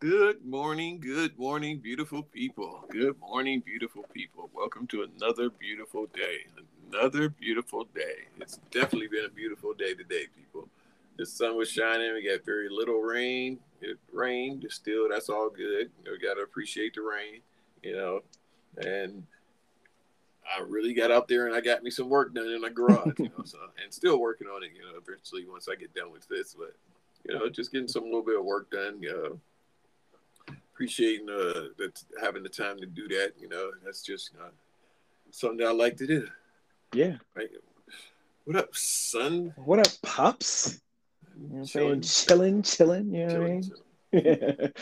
Good morning, good morning, beautiful people. Good morning, beautiful people. Welcome to another beautiful day. Another beautiful day. It's definitely been a beautiful day today, people. The sun was shining. We got very little rain. It rained still. That's all good. We got to appreciate the rain, you know. And I really got out there and I got me some work done in my garage, you know. So and still working on it, you know. Eventually, once I get done with this, but you know, just getting some little bit of work done. You know, appreciating uh, that having the time to do that. You know, that's just uh, something I like to do. Yeah. Right. What up, son? What up, pops? You know I'm saying? Chilling, chilling, you know chilling, what I mean?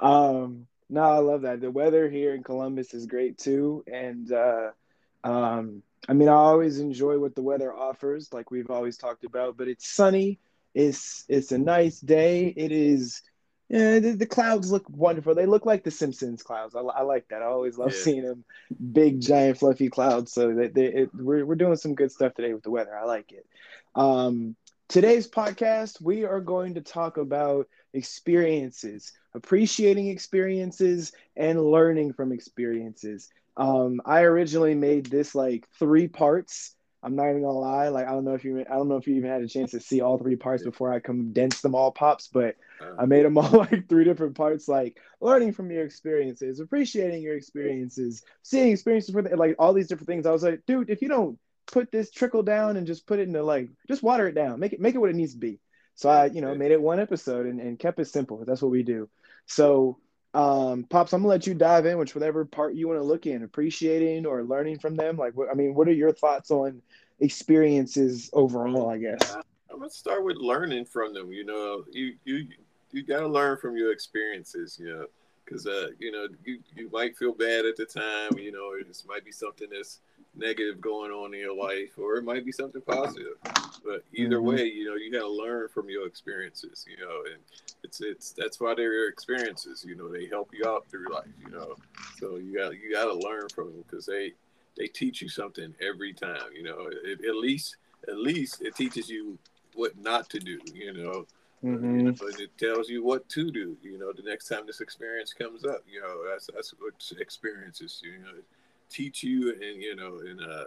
um, no, I love that. The weather here in Columbus is great too. And uh um I mean I always enjoy what the weather offers, like we've always talked about, but it's sunny, it's it's a nice day. It is yeah, the, the, clouds look wonderful. They look like the Simpsons clouds. I, I like that. I always love yeah. seeing them, big, giant, fluffy clouds. So that they, it, we're we're doing some good stuff today with the weather. I like it. Um, today's podcast, we are going to talk about experiences, appreciating experiences, and learning from experiences. Um, I originally made this like three parts I'm not even gonna lie. Like I don't know if you I don't know if you even had a chance to see all three parts before I condensed them all pops, but uh-huh. I made them all like three different parts, like learning from your experiences, appreciating your experiences, seeing experiences with like all these different things. I was like, dude, if you don't put this trickle down and just put it into like just water it down, make it make it what it needs to be. So I, you know, made it one episode and, and kept it simple. That's what we do. So um pops i'm gonna let you dive in which whatever part you want to look in appreciating or learning from them like what i mean what are your thoughts on experiences overall i guess? I'm gonna start with learning from them you know you you you got to learn from your experiences you know because uh you know you you might feel bad at the time you know this might be something that's negative going on in your life or it might be something positive but either mm-hmm. way you know you got to learn from your experiences you know and it's it's that's why they're experiences you know they help you out through life you know so you got you got to learn from them because they they teach you something every time you know it, at least at least it teaches you what not to do you know Mm-hmm. But it tells you what to do. You know, the next time this experience comes up, you know, that's that's what experiences. You know, teach you and you know and uh,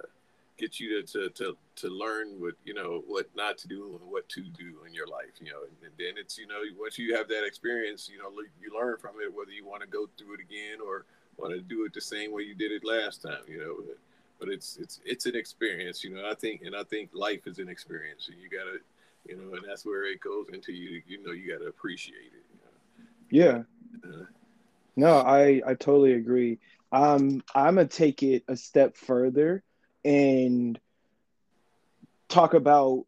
get you to, to to to learn what you know what not to do and what to do in your life. You know, and, and then it's you know once you have that experience, you know, you learn from it whether you want to go through it again or want to do it the same way you did it last time. You know. But, but it's it's it's an experience, you know. I think, and I think life is an experience, and you gotta you know, and that's where it goes into you. You know, you got to appreciate it. You know? Yeah. Uh, no, I I totally agree. Um, I'm gonna take it a step further and talk about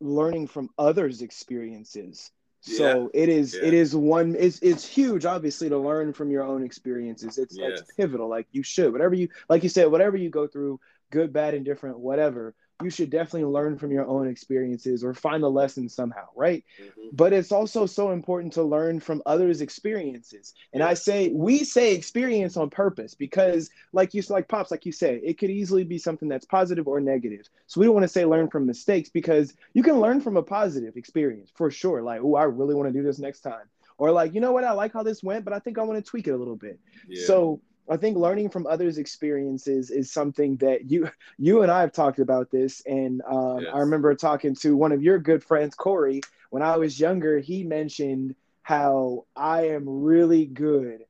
learning from others' experiences. So yeah. it is yeah. it is one it's it's huge obviously to learn from your own experiences. It's yes. it's pivotal like you should whatever you like you said whatever you go through good bad indifferent whatever you should definitely learn from your own experiences or find a lesson somehow, right? Mm-hmm. But it's also so important to learn from others' experiences. And. I say we say experience on purpose because, like you like pops, like you say, it could easily be something that's positive or negative. So we don't want to say learn from mistakes because you can learn from a positive experience for sure. Like, oh, I really want to do this next time. Or like, you know what, I like how this went, but I think I want to tweak it a little bit. Yeah. So I think learning from others' experiences is something that you you and I have talked about this. And um, yes. I remember talking to one of your good friends, Corey, when I was younger. He mentioned how I am really good.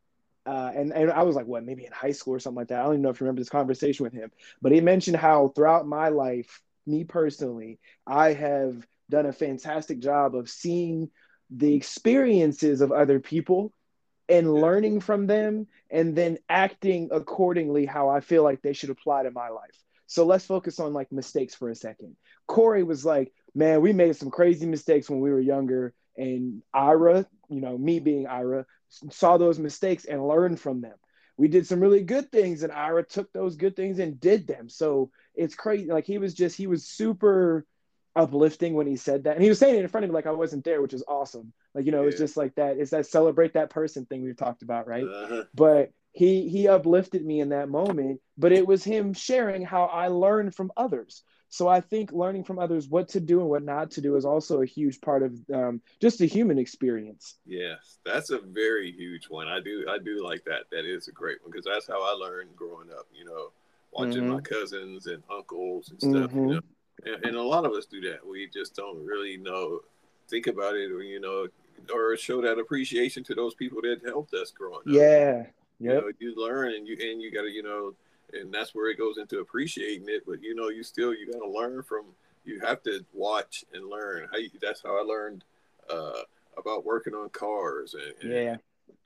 Uh, and, and I was like, what, maybe in high school or something like that. I don't even know if you remember this conversation with him, but he mentioned how throughout my life, me personally, I have done a fantastic job of seeing the experiences of other people and learning from them and then acting accordingly how I feel like they should apply to my life. So let's focus on like mistakes for a second. Corey was like, man, we made some crazy mistakes when we were younger. And Ira, you know, me being Ira, saw those mistakes and learned from them. We did some really good things, and Ira took those good things and did them. So it's crazy. Like he was just, he was super uplifting when he said that. And he was saying it in front of me like I wasn't there, which is awesome. Like, you know, yeah. it's just like that. It's that celebrate that person thing we've talked about, right? Uh-huh. But he he uplifted me in that moment, but it was him sharing how I learned from others. So I think learning from others what to do and what not to do is also a huge part of um, just the human experience. Yes, that's a very huge one. I do I do like that. That is a great one because that's how I learned growing up. You know, watching mm-hmm. my cousins and uncles and stuff. Mm-hmm. You know, and, and, a lot of us do that. We just don't really know, think about it, or you know, or show that appreciation to those people that helped us growing up. Yeah, yeah. You, know, you learn and you and you got to you know, and that's where it goes into appreciating it. But you know, you still you got to learn from. You have to watch and learn. How you, that's how I learned uh, about working on cars and, and yeah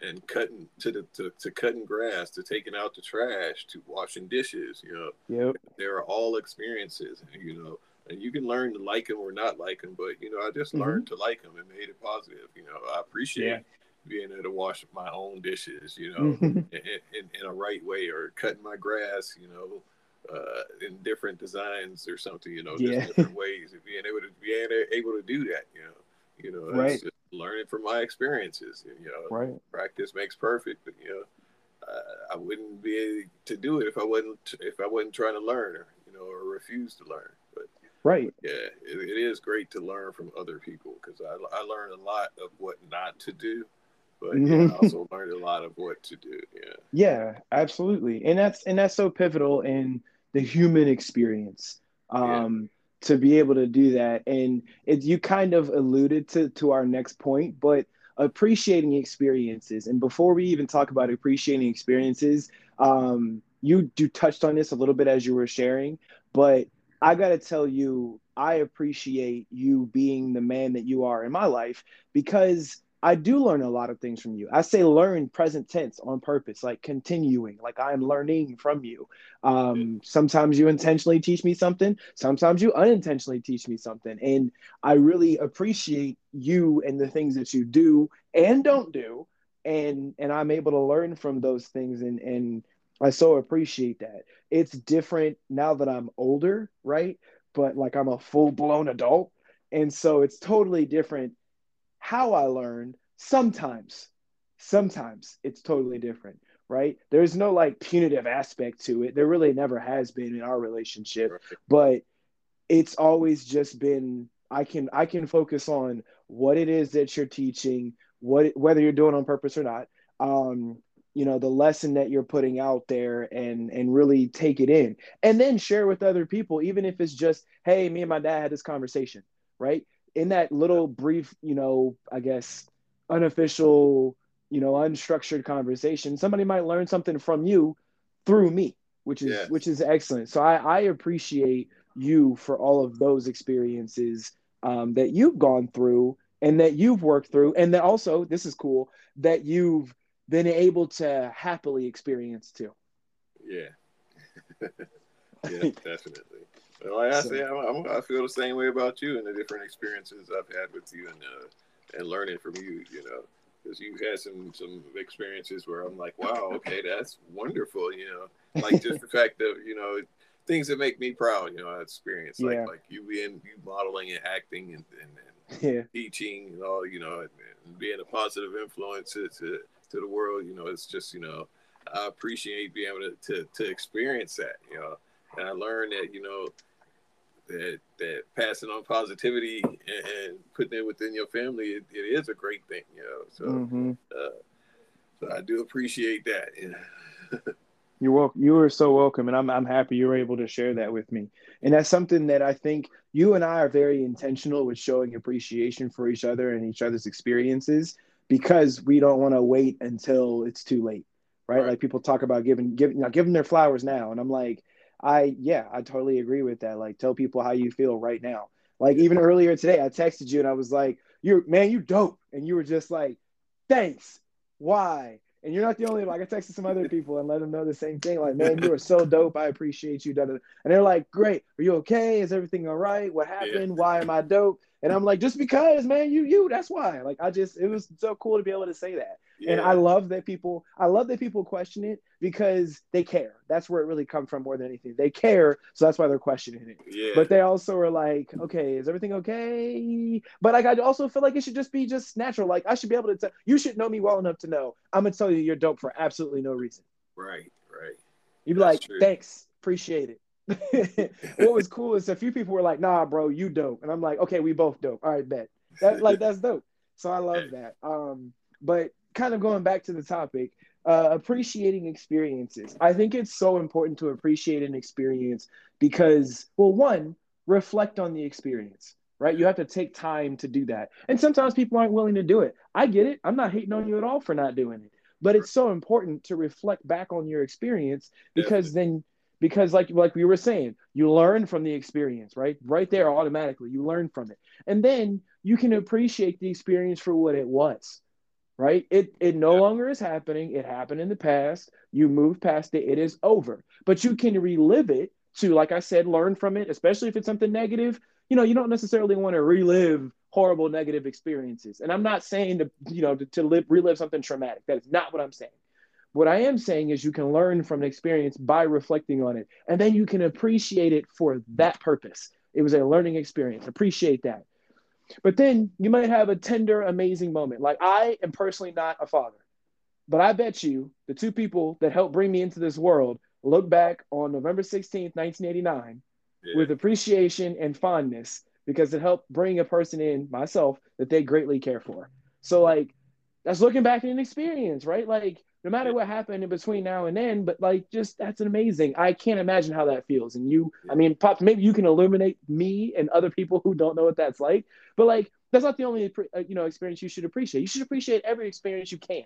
and cutting to the to, to cutting grass to taking out the trash to washing dishes you know yep. there are all experiences you know and you can learn to like them or not like them but you know i just mm-hmm. learned to like them and made it positive you know i appreciate yeah. being able to wash my own dishes you know mm-hmm. in, in, in, a right way or cutting my grass you know uh, in different designs or something you know yeah. different ways of being able to being able to do that you know you know right. just learning from my experiences. You know, right. practice makes perfect. But you know, uh, I wouldn't be able to do it if I wasn't if I wasn't trying to learn, or you know, or refuse to learn. But right, yeah, it, it is great to learn from other people because I I learned a lot of what not to do. But mm-hmm. yeah, I also learned a lot of what to do. Yeah. Yeah, absolutely, and that's and that's so pivotal in the human experience. Um, yeah to be able to do that. And it, you kind of alluded to to our next point, but appreciating experiences. And before we even talk about appreciating experiences, um, you you touched on this a little bit as you were sharing, but I got to tell you, I appreciate you being the man that you are in my life because I do learn a lot of things from you. I say learn present tense on purpose, like continuing, like I'm learning from you. Um, sometimes you intentionally teach me something, sometimes you unintentionally teach me something. And I really appreciate you and the things that you do and don't do. And and I'm able to learn from those things and and I so appreciate that. It's different now that I'm older, right? But like I'm a full-blown adult. And so it's totally different how I learned, sometimes, sometimes it's totally different, right? There's no like punitive aspect to it. There really never has been in our relationship, right. but it's always just been I can I can focus on what it is that you're teaching, what whether you're doing on purpose or not. Um, you know the lesson that you're putting out there and and really take it in and then share with other people even if it's just hey me and my dad had this conversation right in that little brief, you know, I guess unofficial, you know, unstructured conversation, somebody might learn something from you through me, which is yes. which is excellent. So I, I appreciate you for all of those experiences um, that you've gone through and that you've worked through, and that also this is cool that you've been able to happily experience too. Yeah. yeah, definitely. Like I so, say, I'm, i feel the same way about you and the different experiences I've had with you and uh, and learning from you. You know, because you had some some experiences where I'm like, wow, okay, that's wonderful. You know, like just the fact that you know things that make me proud. You know, experience like yeah. like you being you modeling and acting and, and, and yeah. teaching and all. You know, and, and being a positive influence to, to to the world. You know, it's just you know. I appreciate being able to, to, to experience that, you know, and I learned that, you know, that that passing on positivity and, and putting it within your family, it, it is a great thing, you know. So, mm-hmm. uh, so I do appreciate that. You're welcome. You are so welcome, and I'm I'm happy you're able to share that with me. And that's something that I think you and I are very intentional with showing appreciation for each other and each other's experiences because we don't want to wait until it's too late, right? right? Like people talk about giving giving now give them their flowers now, and I'm like, I yeah, I totally agree with that. Like tell people how you feel right now. Like even earlier today, I texted you and I was like, "You're man, you dope," and you were just like, "Thanks." Why? And you're not the only like I texted some other people and let them know the same thing. Like, man, you are so dope. I appreciate you. And they're like, great. Are you okay? Is everything all right? What happened? Yeah. Why am I dope? And I'm like, just because, man, you you. That's why. Like, I just it was so cool to be able to say that. Yeah. And I love that people. I love that people question it because they care. That's where it really comes from more than anything. They care, so that's why they're questioning it. Yeah. But they also are like, okay, is everything okay? But like, I also feel like it should just be just natural. Like, I should be able to tell. You should know me well enough to know I'm gonna tell you you're dope for absolutely no reason. Right. Right. You'd be that's like, true. thanks, appreciate it. what was cool is a few people were like, "Nah, bro, you dope," and I'm like, "Okay, we both dope. All right, bet." That like that's dope. So I love that. Um, but kind of going back to the topic, uh, appreciating experiences. I think it's so important to appreciate an experience because, well, one, reflect on the experience, right? You have to take time to do that. And sometimes people aren't willing to do it. I get it. I'm not hating on you at all for not doing it. But it's so important to reflect back on your experience because then because like like we were saying, you learn from the experience, right? Right there automatically, you learn from it. And then you can appreciate the experience for what it was right? It it no longer is happening. It happened in the past. You move past it. It is over. But you can relive it to, like I said, learn from it, especially if it's something negative. You know, you don't necessarily want to relive horrible negative experiences. And I'm not saying to, you know, to, to live relive something traumatic. That is not what I'm saying. What I am saying is you can learn from an experience by reflecting on it. And then you can appreciate it for that purpose. It was a learning experience. Appreciate that. But then you might have a tender, amazing moment. Like I am personally not a father, but I bet you the two people that helped bring me into this world look back on November 16th, 1989 yeah. with appreciation and fondness because it helped bring a person in, myself, that they greatly care for. So like that's looking back in an experience, right? Like no matter what happened in between now and then, but like just that's an amazing. I can't imagine how that feels. And you, I mean, pops, maybe you can illuminate me and other people who don't know what that's like. But like that's not the only uh, you know experience you should appreciate. You should appreciate every experience you can.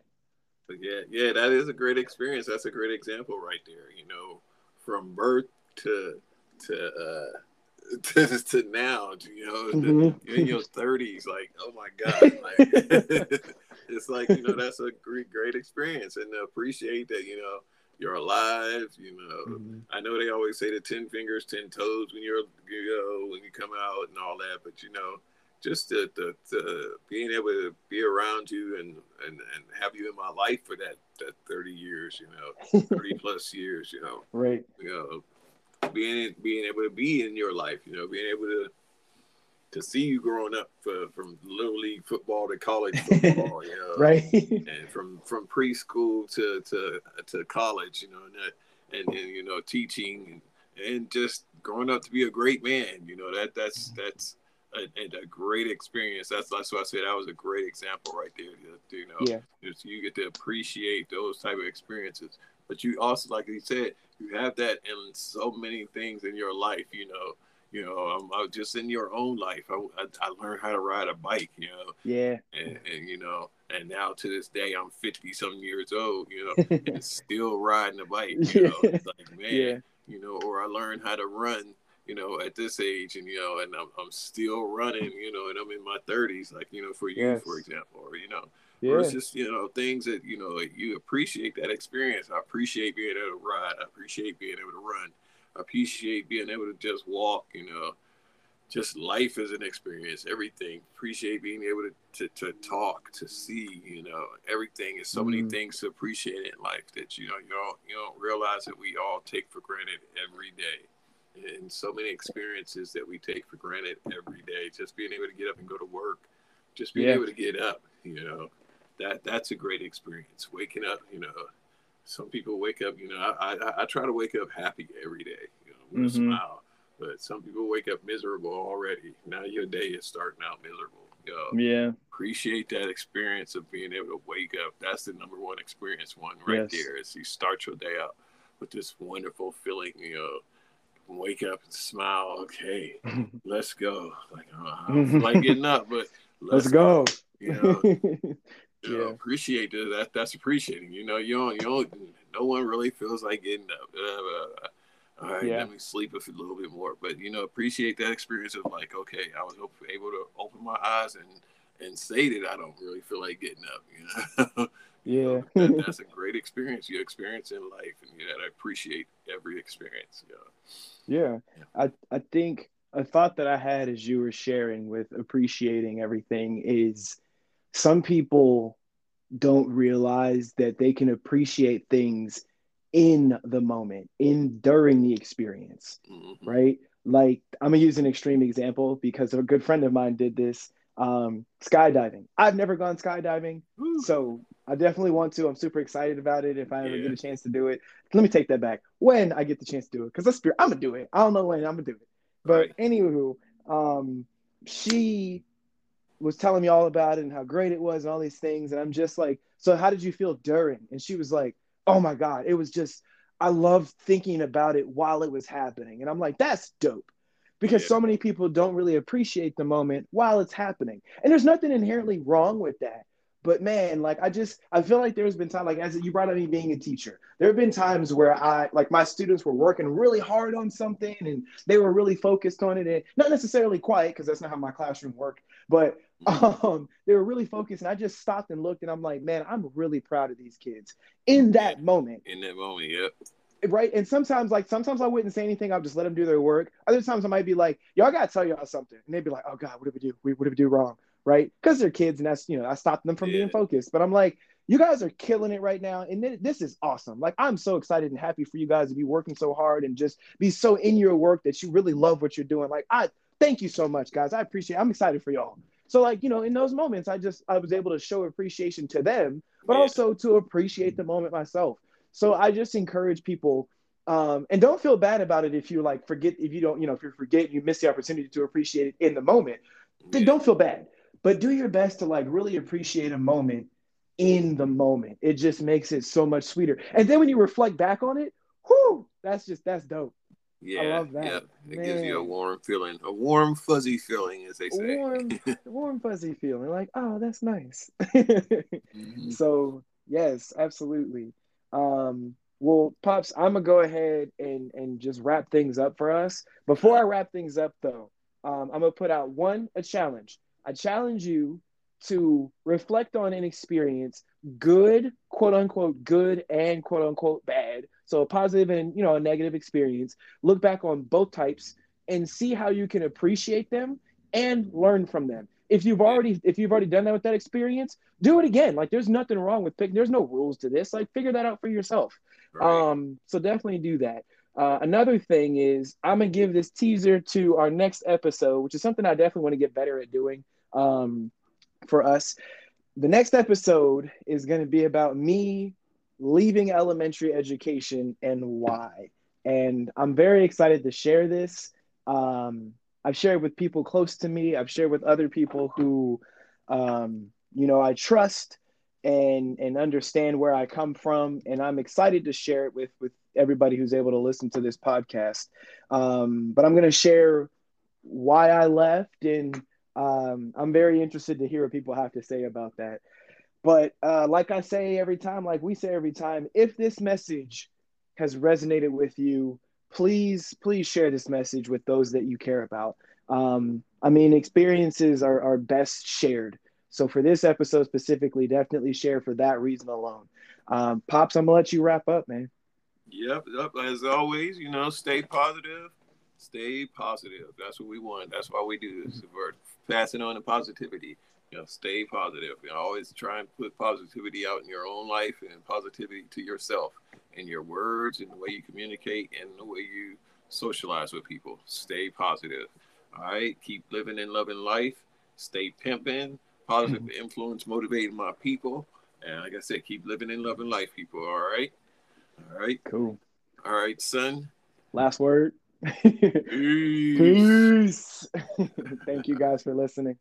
Yeah, yeah, that is a great experience. That's a great example right there. You know, from birth to to uh to, to now, you know, mm-hmm. in your thirties, like, oh my god, like, it's like you know that's a great great experience, and to appreciate that you know you're alive. You know, mm-hmm. I know they always say the ten fingers, ten toes when you're you know when you come out and all that, but you know, just the, the, the being able to be around you and, and and have you in my life for that that 30 years, you know, 30 plus years, you know, right, you know, being being able to be in your life, you know, being able to to see you growing up for, from little league football to college football, you know, right, and from from preschool to to to college, you know, and that, and, and you know teaching and, and just growing up to be a great man, you know, that that's that's a, a, great experience. That's that's why I said that was a great example right there. You know, yeah. you get to appreciate those type of experiences, but you also, like you said, you have that in so many things in your life. You know, you know, I'm, I'm just in your own life. I, I, I, learned how to ride a bike, you know. Yeah. And, and you know, and now to this day, I'm 50 some years old, you know, and still riding a bike. You know, it's like man, yeah. you know, or I learned how to run, you know, at this age, and you know, and I'm, I'm still running, you know, and I'm in my 30s, like you know, for you, yes. for example, or you know. Yeah. Or it's just you know things that you know you appreciate that experience. I appreciate being able to ride. I appreciate being able to run appreciate being able to just walk, you know, just life as an experience, everything. Appreciate being able to, to, to talk, to see, you know, everything. Is so mm-hmm. many things to appreciate in life that, you know, you don't, you don't realize that we all take for granted every day. And so many experiences that we take for granted every day. Just being able to get up and go to work, just being yeah. able to get up, you know, that that's a great experience. Waking up, you know, some people wake up, you know, I, I, I try to wake up happy every day, you know, with mm-hmm. a smile. But some people wake up miserable already. Now your day is starting out miserable. You know, yeah. Appreciate that experience of being able to wake up. That's the number one experience one right yes. there is you start your day out with this wonderful feeling, you know, wake up and smile. Okay, let's go. Like, uh, I don't like getting up, but let's, let's go. go. You know, you yeah. know, appreciate that. that. That's appreciating. You know, you don't, you don't. No one really feels like getting up. Uh, all right, yeah. let me sleep a little bit more. But you know, appreciate that experience of like, okay, I was able to open my eyes and and say that I don't really feel like getting up. You know. Yeah, that, that's a great experience you experience in life, and you gotta appreciate every experience. Yeah. yeah, I I think a thought that I had as you were sharing with appreciating everything is some people don't realize that they can appreciate things in the moment, in during the experience, mm-hmm. right? Like I'm gonna use an extreme example because a good friend of mine did this. Um, skydiving. I've never gone skydiving, Ooh. so I definitely want to. I'm super excited about it. If I ever yeah. get a chance to do it, let me take that back. When I get the chance to do it, because I'm gonna do it. I don't know when I'm gonna do it, but right. anywho, um, she was telling me all about it and how great it was and all these things, and I'm just like, so how did you feel during? And she was like, oh my god, it was just I loved thinking about it while it was happening, and I'm like, that's dope because yeah. so many people don't really appreciate the moment while it's happening. And there's nothing inherently wrong with that. But man, like I just I feel like there's been time like as you brought up me being a teacher, there have been times where I like my students were working really hard on something and they were really focused on it and not necessarily quiet because that's not how my classroom worked, but. um, they were really focused and I just stopped and looked and I'm like, man, I'm really proud of these kids in that moment. In that moment, yep right? And sometimes, like, sometimes I wouldn't say anything. I'll just let them do their work. Other times, I might be like, "Y'all gotta tell y'all something," and they'd be like, "Oh God, what did we do? We, what did we do wrong?" Right? Because they're kids, and that's you know, I stopped them from yeah. being focused. But I'm like, you guys are killing it right now, and this is awesome. Like, I'm so excited and happy for you guys to be working so hard and just be so in your work that you really love what you're doing. Like, I thank you so much, guys. I appreciate. I'm excited for y'all. So like, you know, in those moments, I just I was able to show appreciation to them, but yeah. also to appreciate the moment myself. So I just encourage people um, and don't feel bad about it if you like forget if you don't you know if you forget you miss the opportunity to appreciate it in the moment then don't feel bad. But do your best to like really appreciate a moment in the moment. It just makes it so much sweeter. And then when you reflect back on it whoo that's just that's dope yeah, I love that. Yeah, it Man. gives you a warm feeling, a warm fuzzy feeling, as they say. Warm, warm fuzzy feeling, like oh, that's nice. mm-hmm. So yes, absolutely. Um, well, pops, I'm gonna go ahead and and just wrap things up for us. Before I wrap things up, though, um, I'm gonna put out one a challenge. I challenge you to reflect on an experience, good, quote unquote, good and quote unquote bad. So a positive and you know a negative experience. Look back on both types and see how you can appreciate them and learn from them. If you've already if you've already done that with that experience, do it again. Like there's nothing wrong with picking. There's no rules to this. Like figure that out for yourself. Right. Um, so definitely do that. Uh, another thing is I'm gonna give this teaser to our next episode, which is something I definitely want to get better at doing um, for us. The next episode is going to be about me leaving elementary education and why. And I'm very excited to share this. Um, I've shared with people close to me. I've shared with other people who, um, you know, I trust and and understand where I come from. And I'm excited to share it with with everybody who's able to listen to this podcast. Um, but I'm going to share why I left, and um, I'm very interested to hear what people have to say about that. But uh, like I say every time, like we say every time, if this message has resonated with you, please please share this message with those that you care about. Um, I mean, experiences are, are best shared. So for this episode specifically, definitely share for that reason alone. Um, Pops, I'm gonna let you wrap up, man. Yep, yep. As always, you know, stay positive, stay positive. That's what we want. That's why we do this. We're passing on the positivity. You know, stay positive. You know, always try and put positivity out in your own life and positivity to yourself in your words and the way you communicate and the way you socialize with people. Stay positive. All right. Keep living and loving life. Stay pimping positive mm-hmm. influence, motivating my people. And like I said, keep living and loving life, people. All right. All right. Cool. All right, son. Last word. Peace. Peace. Thank you guys for listening.